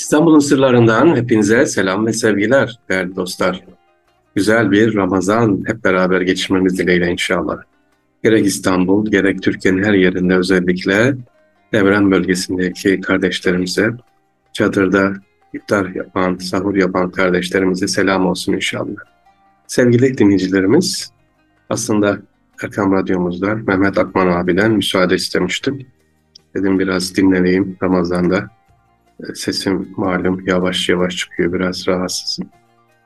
İstanbul'un sırlarından hepinize selam ve sevgiler değerli dostlar. Güzel bir Ramazan hep beraber geçirmemiz dileğiyle inşallah. Gerek İstanbul, gerek Türkiye'nin her yerinde özellikle Devren bölgesindeki kardeşlerimize, çadırda iftar yapan, sahur yapan kardeşlerimize selam olsun inşallah. Sevgili dinleyicilerimiz, aslında Erkam Radyomuzda Mehmet Akman abiden müsaade istemiştim. Dedim biraz dinleneyim Ramazan'da Sesim malum yavaş yavaş çıkıyor biraz rahatsızım.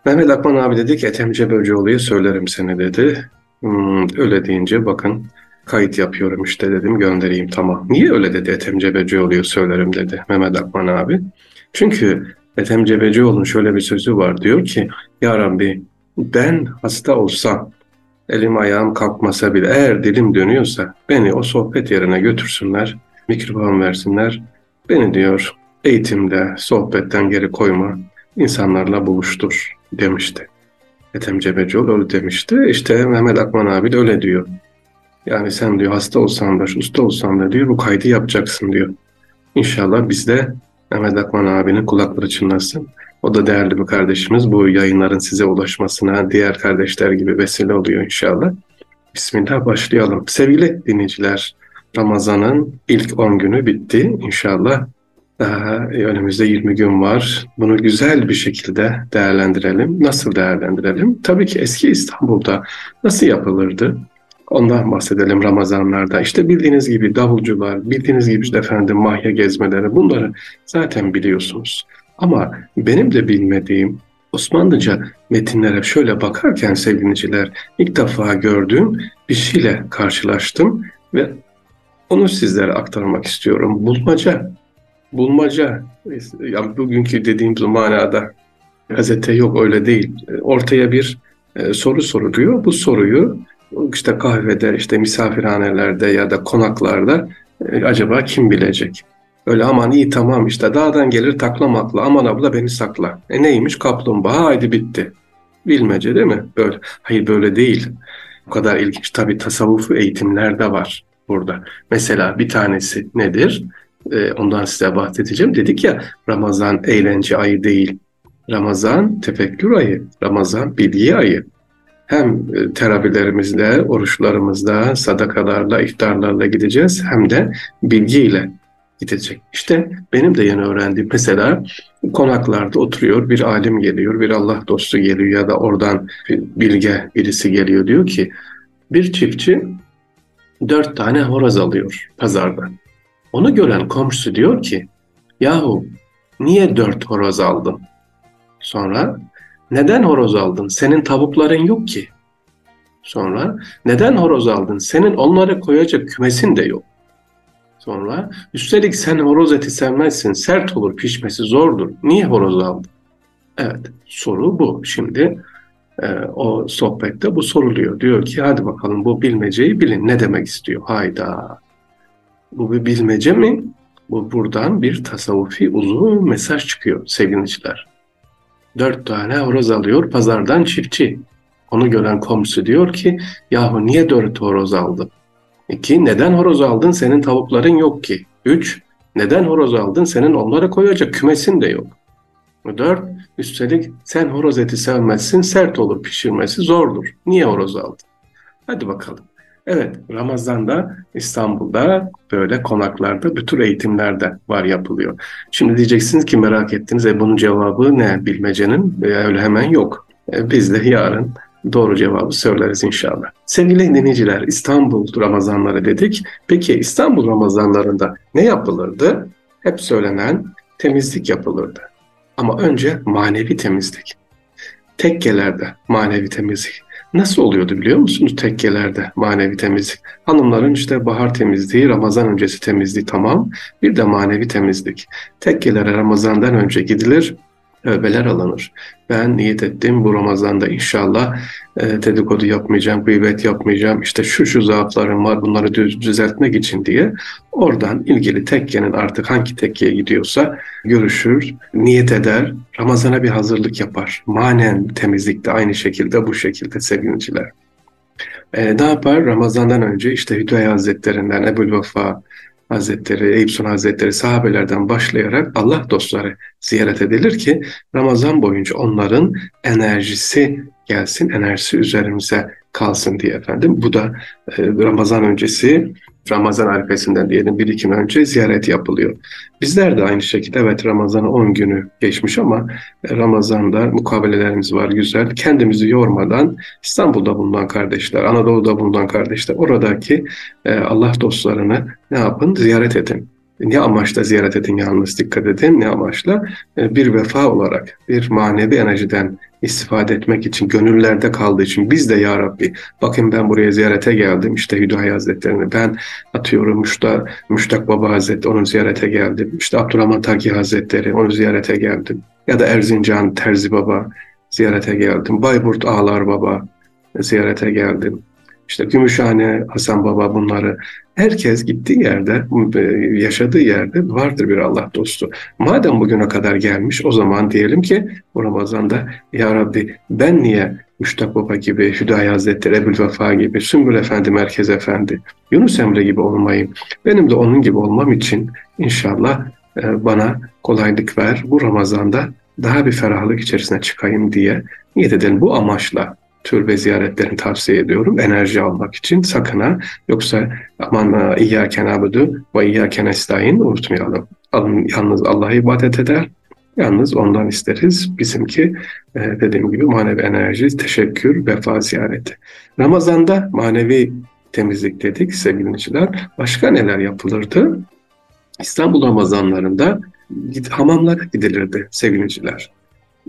Mehmet Akman abi dedi ki Ethemce Böceoğlu'ya söylerim seni dedi. Hmm, öyle deyince bakın kayıt yapıyorum işte dedim göndereyim tamam. Niye öyle dedi Ethemce Böceoğlu'ya söylerim dedi Mehmet Akman abi. Çünkü Ethem Cebecioğlu'nun şöyle bir sözü var diyor ki Ya Rabbi ben hasta olsam elim ayağım kalkmasa bile eğer dilim dönüyorsa beni o sohbet yerine götürsünler mikrofon versinler beni diyor eğitimde, sohbetten geri koyma, insanlarla buluştur demişti. Ethem Cebecioğlu öyle demişti. İşte Mehmet Akman abi de öyle diyor. Yani sen diyor hasta olsan da, usta olsan da diyor bu kaydı yapacaksın diyor. İnşallah biz de Mehmet Akman abinin kulakları çınlasın. O da değerli bir kardeşimiz. Bu yayınların size ulaşmasına diğer kardeşler gibi vesile oluyor inşallah. Bismillah başlayalım. Sevgili dinleyiciler, Ramazan'ın ilk 10 günü bitti. İnşallah daha önümüzde 20 gün var. Bunu güzel bir şekilde değerlendirelim. Nasıl değerlendirelim? Tabii ki eski İstanbul'da nasıl yapılırdı? Ondan bahsedelim Ramazanlarda. İşte bildiğiniz gibi davulcular, bildiğiniz gibi işte efendim mahya gezmeleri bunları zaten biliyorsunuz. Ama benim de bilmediğim Osmanlıca metinlere şöyle bakarken sevgiliciler ilk defa gördüğüm bir şeyle karşılaştım ve onu sizlere aktarmak istiyorum. Bulmaca bulmaca. Yani bugünkü dediğimiz manada gazete yok öyle değil. Ortaya bir e, soru soruluyor. Bu soruyu işte kahvede, işte misafirhanelerde ya da konaklarda e, acaba kim bilecek? Öyle aman iyi tamam işte dağdan gelir taklamakla aman abla beni sakla. E neymiş kaplumbağa haydi bitti. Bilmece değil mi? Böyle. Hayır böyle değil. O kadar ilginç. Tabii tasavvufu eğitimler de var burada. Mesela bir tanesi nedir? E, ondan size bahsedeceğim. Dedik ya Ramazan eğlence ayı değil. Ramazan tefekkür ayı, Ramazan bilgi ayı. Hem e, terapilerimizle, oruçlarımızla, sadakalarla, iftarlarla gideceğiz hem de bilgiyle gidecek. İşte benim de yeni öğrendiğim mesela konaklarda oturuyor bir alim geliyor, bir Allah dostu geliyor ya da oradan bir bilge birisi geliyor diyor ki bir çiftçi dört tane horoz alıyor pazardan. Onu gören komşusu diyor ki, yahu niye dört horoz aldın? Sonra, neden horoz aldın? Senin tavukların yok ki. Sonra, neden horoz aldın? Senin onları koyacak kümesin de yok. Sonra, üstelik sen horoz eti sevmezsin, sert olur, pişmesi zordur. Niye horoz aldın? Evet, soru bu. Şimdi e, o sohbette bu soruluyor. Diyor ki hadi bakalım bu bilmeceyi bilin. Ne demek istiyor? Hayda. Bu bir bilmece mi? Bu buradan bir tasavvufi uzun mesaj çıkıyor sevgiliciler. Dört tane horoz alıyor pazardan çiftçi. Onu gören komşu diyor ki yahu niye dört horoz aldın? İki, neden horoz aldın senin tavukların yok ki? Üç, neden horoz aldın senin onlara koyacak kümesin de yok. Dört, üstelik sen horoz eti sevmezsin sert olur pişirmesi zordur. Niye horoz aldın? Hadi bakalım. Evet, Ramazan'da İstanbul'da böyle konaklarda bütün eğitimlerde var yapılıyor. Şimdi diyeceksiniz ki merak ettiniz, e bunun cevabı ne bilmecenin? E, öyle hemen yok. E, biz de yarın doğru cevabı söyleriz inşallah. Sevgili dinleyiciler, İstanbul Ramazanları dedik. Peki İstanbul Ramazanlarında ne yapılırdı? Hep söylenen temizlik yapılırdı. Ama önce manevi temizlik. Tekkelerde manevi temizlik. Nasıl oluyordu biliyor musunuz tekkelerde manevi temizlik? Hanımların işte bahar temizliği, Ramazan öncesi temizliği tamam. Bir de manevi temizlik. Tekkelere Ramazan'dan önce gidilir, tövbeler alınır. Ben niyet ettim bu Ramazan'da inşallah e, dedikodu yapmayacağım, gıybet yapmayacağım, işte şu şu zaaflarım var bunları düz, düzeltmek için diye oradan ilgili tekkenin artık hangi tekkeye gidiyorsa görüşür, niyet eder, Ramazan'a bir hazırlık yapar. Manen temizlikte aynı şekilde bu şekilde sevgiliciler. E, ne yapar? Ramazan'dan önce işte Hüdayi Hazretlerinden Ebu'l Vefa Hazretleri, Eyüp Sultan Hazretleri sahabelerden başlayarak Allah dostları ziyaret edilir ki Ramazan boyunca onların enerjisi gelsin, enerjisi üzerimize kalsın diye efendim. Bu da e, Ramazan öncesi Ramazan arifesinden diyelim bir iki gün önce ziyaret yapılıyor. Bizler de aynı şekilde evet Ramazan'ın 10 günü geçmiş ama Ramazan'da mukabelelerimiz var güzel. Kendimizi yormadan İstanbul'da bulunan kardeşler, Anadolu'da bulunan kardeşler oradaki e, Allah dostlarını ne yapın? Ziyaret edin. Ne amaçla ziyaret edin yalnız dikkat edin. Ne amaçla? E, bir vefa olarak, bir manevi enerjiden istifade etmek için, gönüllerde kaldığı için biz de ya Rabbi bakın ben buraya ziyarete geldim işte Hüdayi Hazretleri'ni ben atıyorum Müştak, Müştak Baba Hazretleri onu ziyarete geldim. İşte Abdurrahman Taki Hazretleri onu ziyarete geldim. Ya da Erzincan Terzi Baba ziyarete geldim. Bayburt Ağlar Baba ziyarete geldim. İşte Gümüşhane, Hasan Baba bunları herkes gittiği yerde, e, yaşadığı yerde vardır bir Allah dostu. Madem bugüne kadar gelmiş o zaman diyelim ki bu Ramazan'da Ya Rabbi ben niye Müştak Baba gibi, Hüdayi Hazretleri, Ebul Vefa gibi, Sümbül Efendi, Merkez Efendi, Yunus Emre gibi olmayayım. Benim de onun gibi olmam için inşallah e, bana kolaylık ver. Bu Ramazan'da daha bir ferahlık içerisine çıkayım diye niyet edelim. Bu amaçla türbe ziyaretlerini tavsiye ediyorum. Enerji almak için sakın ha. Yoksa aman İyyâken abudu ve İyyâken estaîn unutmayalım. Alın, yalnız Allah'a ibadet eder. Yalnız ondan isteriz. Bizimki e, dediğim gibi manevi enerji, teşekkür, vefa ziyareti. Ramazan'da manevi temizlik dedik sevgiliciler. Başka neler yapılırdı? İstanbul Ramazanlarında hamamlara gidilirdi sevgiliciler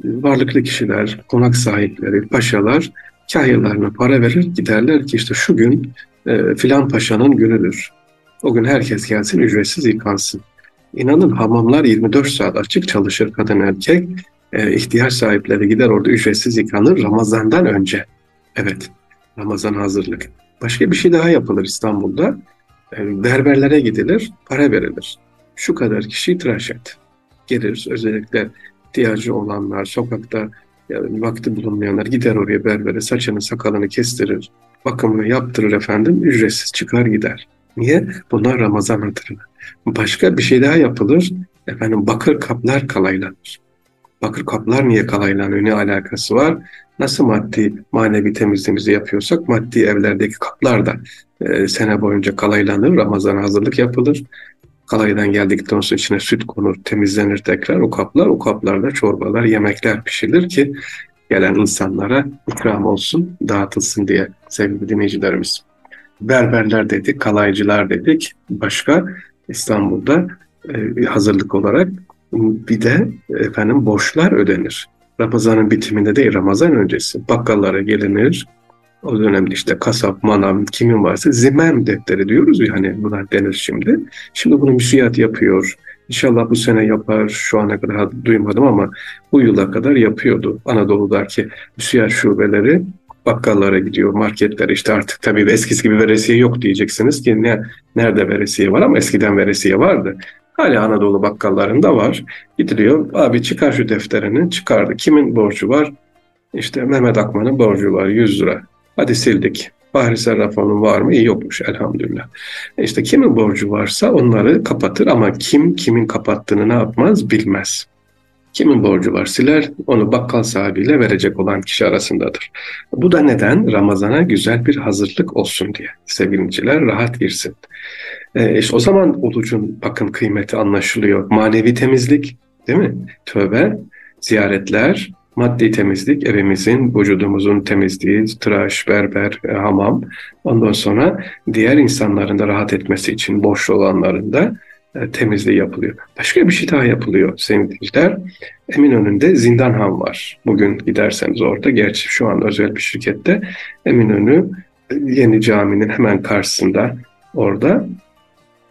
varlıklı kişiler, konak sahipleri, paşalar kahyalarına para verir giderler ki işte şu gün e, filan paşanın günüdür. O gün herkes gelsin ücretsiz yıkansın. İnanın hamamlar 24 saat açık çalışır kadın erkek. E, ihtiyaç sahipleri gider orada ücretsiz yıkanır Ramazan'dan önce. Evet Ramazan hazırlık. Başka bir şey daha yapılır İstanbul'da. E, berberlere gidilir, para verilir. Şu kadar kişi tıraş et. Gelir özellikle ihtiyacı olanlar, sokakta yani vakti bulunmayanlar gider oraya berbere saçını sakalını kestirir, bakımını yaptırır efendim, ücretsiz çıkar gider. Niye? Bunlar Ramazan hatırına. Başka bir şey daha yapılır. Efendim bakır kaplar kalaylanır. Bakır kaplar niye kalaylanıyor? Ne alakası var? Nasıl maddi manevi temizliğimizi yapıyorsak maddi evlerdeki kaplar da e, sene boyunca kalaylanır. Ramazan hazırlık yapılır. Kalaydan geldikten sonra içine süt konur, temizlenir tekrar o kaplar. O kaplarda çorbalar, yemekler pişirilir ki gelen insanlara ikram olsun, dağıtılsın diye sevgili dinleyicilerimiz. Berberler dedik, kalaycılar dedik. Başka İstanbul'da e, hazırlık olarak bir de efendim borçlar ödenir. Ramazanın bitiminde değil Ramazan öncesi bakkallara gelinir, o dönemde işte kasap, manav, kimin varsa zimem defteri diyoruz ya hani bunlar denir şimdi. Şimdi bunu müsiyat yapıyor. İnşallah bu sene yapar. Şu ana kadar duymadım ama bu yıla kadar yapıyordu. Anadolu'daki müsiyat şubeleri bakkallara gidiyor, marketlere işte artık tabii eskisi gibi veresiye yok diyeceksiniz ki ne nerede veresiye var ama eskiden veresiye vardı. Hala Anadolu bakkallarında var. Gidiliyor. Abi çıkar şu defterini. Çıkardı. Kimin borcu var? İşte Mehmet Akman'ın borcu var 100 lira. Hadi sildik. Bahri Serrafon'un var mı? İyi yokmuş elhamdülillah. İşte kimin borcu varsa onları kapatır ama kim kimin kapattığını ne yapmaz bilmez. Kimin borcu var siler, onu bakkal sahibiyle verecek olan kişi arasındadır. Bu da neden? Ramazana güzel bir hazırlık olsun diye. Sevgiliciler rahat girsin. Ee, işte o zaman olucun bakın kıymeti anlaşılıyor. Manevi temizlik, değil mi? Tövbe, ziyaretler, maddi temizlik, evimizin, vücudumuzun temizliği, tıraş, berber, e, hamam. Ondan sonra diğer insanların da rahat etmesi için boş olanların da e, temizliği yapılıyor. Başka bir şey daha yapılıyor sevgililer. Eminönü'nde Zindanhan var. Bugün giderseniz orada, gerçi şu an özel bir şirkette Eminönü e, yeni caminin hemen karşısında orada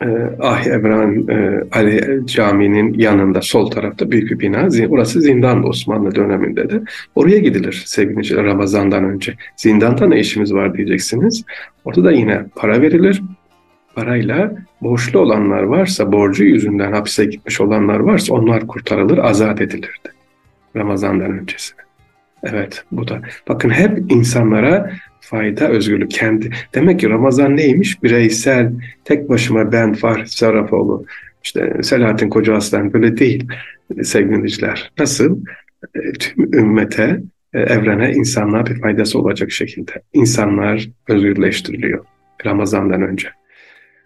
e, Ahi Ebran e, Ali Camii'nin yanında sol tarafta büyük bir bina. Orası zindan Osmanlı döneminde de. Oraya gidilir sevgili Ramazan'dan önce. Zindanda ne işimiz var diyeceksiniz. Orada da yine para verilir. Parayla borçlu olanlar varsa, borcu yüzünden hapse gitmiş olanlar varsa onlar kurtarılır, azat edilirdi. Ramazan'dan öncesine. Evet bu da. Bakın hep insanlara fayda, özgürlük kendi. Demek ki Ramazan neymiş? Bireysel, tek başıma ben Fahri Sarrafoğlu, işte Selahattin Koca Aslan böyle değil sevgili dinleyiciler. Nasıl? E, tüm ümmete, e, evrene, insanlığa bir faydası olacak şekilde. İnsanlar özgürleştiriliyor Ramazan'dan önce.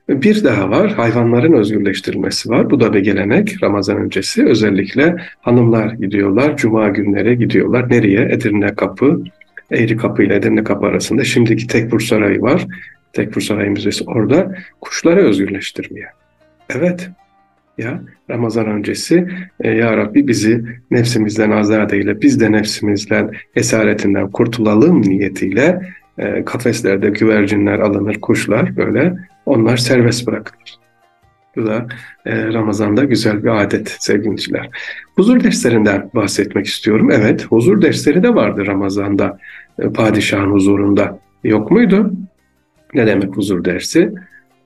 Bir daha var, hayvanların özgürleştirilmesi var. Bu da bir gelenek Ramazan öncesi. Özellikle hanımlar gidiyorlar, cuma günleri gidiyorlar. Nereye? Edirne Kapı, Eğri Kapı ile Edirne Kapı arasında. Şimdiki Tekfur Sarayı var. Tekfur Sarayı Müzesi orada. Kuşları özgürleştirmeye. Evet, ya Ramazan öncesi e, Ya Rabbi bizi nefsimizden azade ile biz de nefsimizden esaretinden kurtulalım niyetiyle e, kafeslerde güvercinler alınır, kuşlar böyle onlar serbest bırakılır. Bu da e, Ramazan'da güzel bir adet sevgiliciler. Huzur derslerinden bahsetmek istiyorum. Evet, huzur dersleri de vardı Ramazan'da e, padişahın huzurunda. Yok muydu? Ne demek huzur dersi?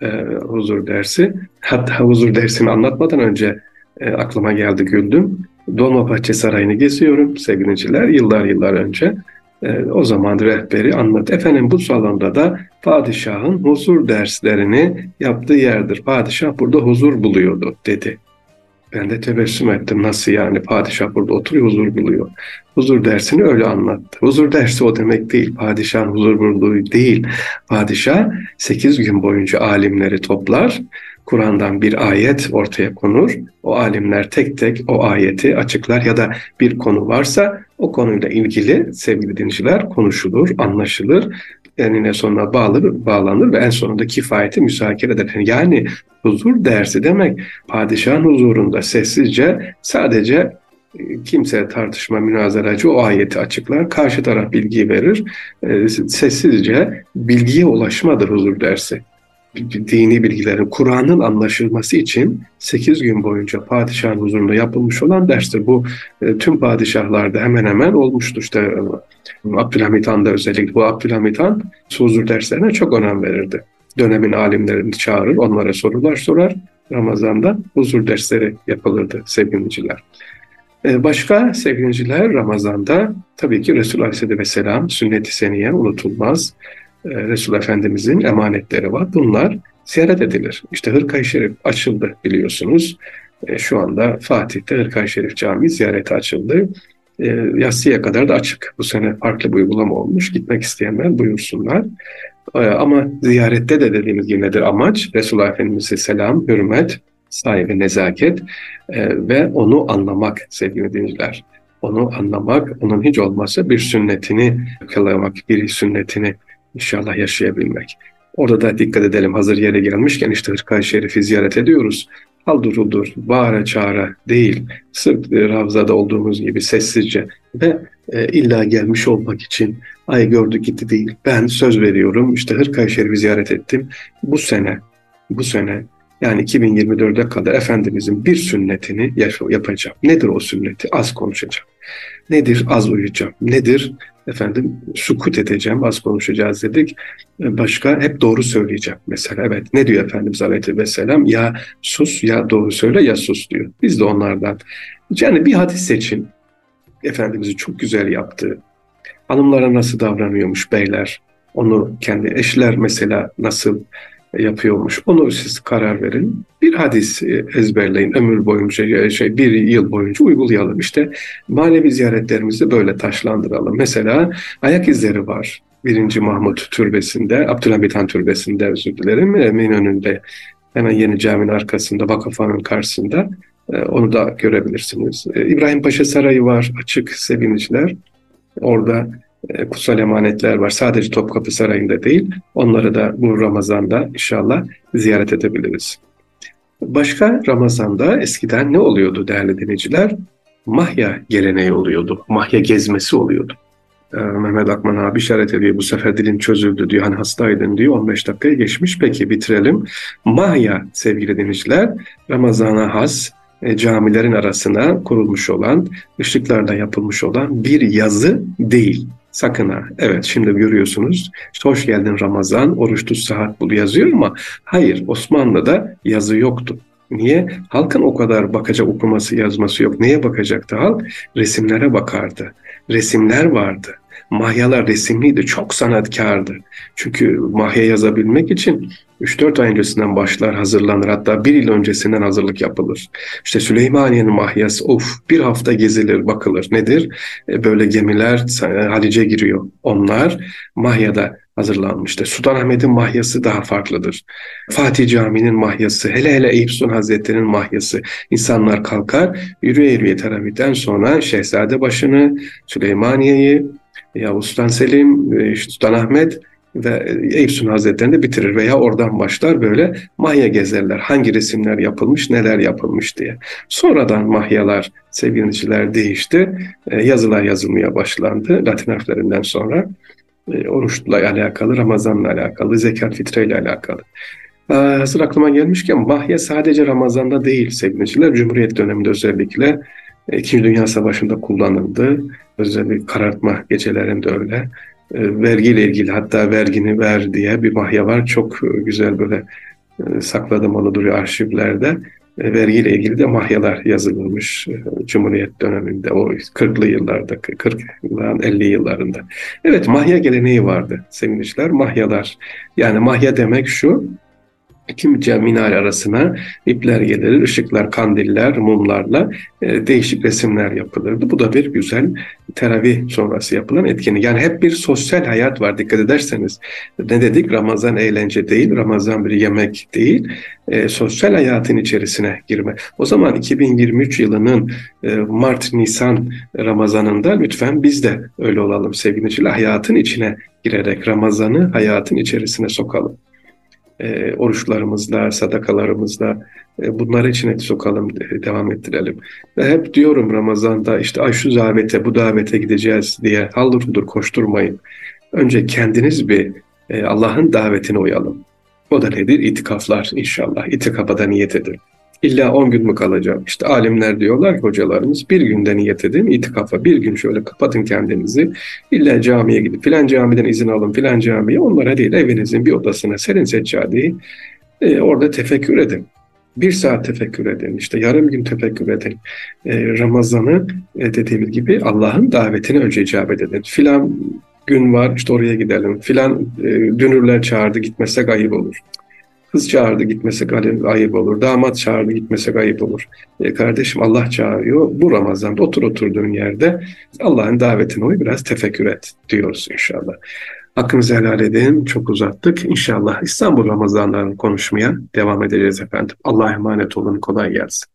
E, huzur dersi. Hatta huzur dersini anlatmadan önce e, aklıma geldi güldüm. Dolmabahçe Sarayı'nı geziyorum sevgiliciler yıllar yıllar önce. E, o zaman rehberi anlat. Efendim bu salonda da padişahın huzur derslerini yaptığı yerdir. Padişah burada huzur buluyordu dedi. Ben de tebessüm ettim. Nasıl yani padişah burada oturuyor huzur buluyor. Huzur dersini öyle anlattı. Huzur dersi o demek değil. Padişahın huzur bulduğu değil. Padişah 8 gün boyunca alimleri toplar. Kur'an'dan bir ayet ortaya konur. O alimler tek tek o ayeti açıklar ya da bir konu varsa o konuyla ilgili sevgili dinleyiciler konuşulur, anlaşılır enine sonuna bağlanır, bağlanır ve en sonunda kifayeti müzakere eder. Yani huzur dersi demek padişahın huzurunda sessizce sadece e, kimse tartışma, münazaracı o ayeti açıklar, karşı taraf bilgi verir. E, sessizce bilgiye ulaşmadır huzur dersi dini bilgilerin, Kur'an'ın anlaşılması için 8 gün boyunca padişahın huzurunda yapılmış olan derstir. Bu e, tüm padişahlarda hemen hemen olmuştur. İşte e, Abdülhamit Han'da özellikle bu Abdülhamit Han huzur derslerine çok önem verirdi. Dönemin alimlerini çağırır, onlara sorular sorar. Ramazan'da huzur dersleri yapılırdı sevgiliciler. E, başka sevgiliciler Ramazan'da tabii ki Resulü Aleyhisselatü Vesselam sünnet-i seniye unutulmaz. E, Resul Efendimizin emanetleri var. Bunlar ziyaret edilir. İşte Hırkay Şerif açıldı biliyorsunuz. E, şu anda Fatih'te Hırkay Şerif Camii ziyarete açıldı. E, yassıya kadar da açık. Bu sene farklı bir uygulama olmuş. Gitmek isteyenler buyursunlar. Ama ziyarette de dediğimiz gibi nedir amaç? Resulullah Efendimiz'e selam, hürmet, sahibi nezaket ve onu anlamak sevgili dinleyiciler. Onu anlamak, onun hiç olmazsa bir sünnetini yakalamak, bir sünnetini İnşallah yaşayabilmek. Orada da dikkat edelim hazır yere gelmişken işte Hırkay Şerif'i ziyaret ediyoruz. Haldur uldur, bağıra çağıra değil, sırf Ravza'da olduğumuz gibi sessizce ve e, illa gelmiş olmak için ay gördü gitti değil. Ben söz veriyorum işte Hırkay Şerif'i ziyaret ettim. Bu sene, bu sene yani 2024'e kadar Efendimizin bir sünnetini yapacağım. Nedir o sünneti? Az konuşacağım. Nedir? Az uyuyacağım. Nedir? Efendim sukut edeceğim, az konuşacağız dedik. Başka hep doğru söyleyeceğim mesela. Evet ne diyor Efendimiz Aleyhisselam? Ya sus ya doğru söyle ya sus diyor. Biz de onlardan. Yani bir hadis seçin. Efendimiz'i çok güzel yaptığı. Hanımlara nasıl davranıyormuş beyler. Onu kendi eşler mesela nasıl yapıyormuş. Onu siz karar verin. Bir hadis e, ezberleyin ömür boyunca e, şey bir yıl boyunca uygulayalım. İşte manevi ziyaretlerimizi böyle taşlandıralım. Mesela ayak izleri var. Birinci Mahmut Türbesi'nde, Abdülhamit Han Türbesi'nde özür dilerim. Eminönü'nde hemen yeni caminin arkasında, Vakıfhan'ın karşısında. E, onu da görebilirsiniz. İbrahim Paşa Sarayı var, açık sevinçler. Orada kutsal emanetler var. Sadece Topkapı Sarayı'nda değil. Onları da bu Ramazan'da inşallah ziyaret edebiliriz. Başka Ramazan'da eskiden ne oluyordu değerli dinleyiciler? Mahya geleneği oluyordu. Mahya gezmesi oluyordu. Ee, Mehmet Akman abi işaret ediyor. Bu sefer dilin çözüldü diyor. Hani hastaydın diyor. 15 dakikaya geçmiş. Peki bitirelim. Mahya sevgili dinleyiciler Ramazan'a has e, camilerin arasına kurulmuş olan, ışıklarda yapılmış olan bir yazı değil. Sakın ha. Evet şimdi görüyorsunuz. İşte hoş geldin Ramazan, oruç tut saat bul yazıyor ama hayır Osmanlı'da yazı yoktu. Niye? Halkın o kadar bakacak okuması yazması yok. Neye bakacaktı halk? Resimlere bakardı. resimler vardı. Mahyalar resimliydi, çok sanatkardı. Çünkü mahya yazabilmek için 3-4 ay öncesinden başlar, hazırlanır. Hatta bir yıl öncesinden hazırlık yapılır. İşte Süleymaniye'nin mahyası, of bir hafta gezilir, bakılır. Nedir? E, böyle gemiler Halice giriyor. Onlar Mahya'da hazırlanmıştır. Sultanahmet'in mahyası daha farklıdır. Fatih Camii'nin mahyası, hele hele Eyüp Sultan Hazretleri'nin mahyası. İnsanlar kalkar, yürüye yürüye teravihten sonra Şehzade başını, Süleymaniye'yi, Yavuz Sultan Selim, e, Sultanahmet ve Eyüp Sultan Hazretleri'ni bitirir veya oradan başlar böyle mahya gezerler. Hangi resimler yapılmış, neler yapılmış diye. Sonradan mahyalar, sevgiliciler değişti. E, yazılar yazılmaya başlandı Latin harflerinden sonra. E, oruçla alakalı, Ramazan'la alakalı, zekat fitreyle alakalı. Hazır aklıma gelmişken mahya sadece Ramazan'da değil sevgiliciler. Cumhuriyet döneminde özellikle e, İkinci Dünya Savaşı'nda kullanıldı. Özellikle karartma gecelerinde öyle. E, vergiyle ilgili hatta vergini ver diye bir mahya var. Çok güzel böyle e, sakladım onu duruyor arşivlerde. E, vergiyle ilgili de mahyalar yazılmış e, Cumhuriyet döneminde o 40'lı yıllarda 40 yılların 50 yıllarında. Evet mahya geleneği vardı sevgiliciler mahyalar. Yani mahya demek şu iki minare arasına ipler gelir, ışıklar, kandiller, mumlarla e, değişik resimler yapılırdı. Bu da bir güzel teravih sonrası yapılan etkinlik. Yani hep bir sosyal hayat var dikkat ederseniz. Ne dedik? Ramazan eğlence değil, Ramazan bir yemek değil. E, sosyal hayatın içerisine girme. O zaman 2023 yılının e, Mart-Nisan Ramazanında lütfen biz de öyle olalım sevgili Hayatın içine girerek Ramazan'ı hayatın içerisine sokalım e, oruçlarımızla, sadakalarımızla e, bunları içine sokalım, e, devam ettirelim. Ve hep diyorum Ramazan'da işte ay şu davete, bu davete gideceğiz diye haldır hudur koşturmayın. Önce kendiniz bir e, Allah'ın davetine uyalım. O da nedir? İtikaflar inşallah. İtikafa da niyet edin. İlla 10 gün mü kalacağım? İşte alimler diyorlar ki hocalarımız bir günde niyet edin itikafa. Bir gün şöyle kapatın kendinizi. İlla camiye gidip filan camiden izin alın filan camiye. Onlara değil evinizin bir odasına serin seccadeyi e, orada tefekkür edin. Bir saat tefekkür edin, işte yarım gün tefekkür edin. E, Ramazan'ı e, dediğimiz gibi Allah'ın davetine önce icabet edin. Filan gün var işte oraya gidelim. Filan e, dünürler çağırdı gitmesek ayıp olur. Kız çağırdı gitmesek ayıp olur. Damat çağırdı gitmesek ayıp olur. E kardeşim Allah çağırıyor. Bu Ramazan'da otur oturduğun yerde Allah'ın davetine uy biraz tefekkür et diyoruz inşallah. Hakkınızı helal edin. Çok uzattık. İnşallah İstanbul Ramazanlarını konuşmaya devam edeceğiz efendim. Allah'a emanet olun. Kolay gelsin.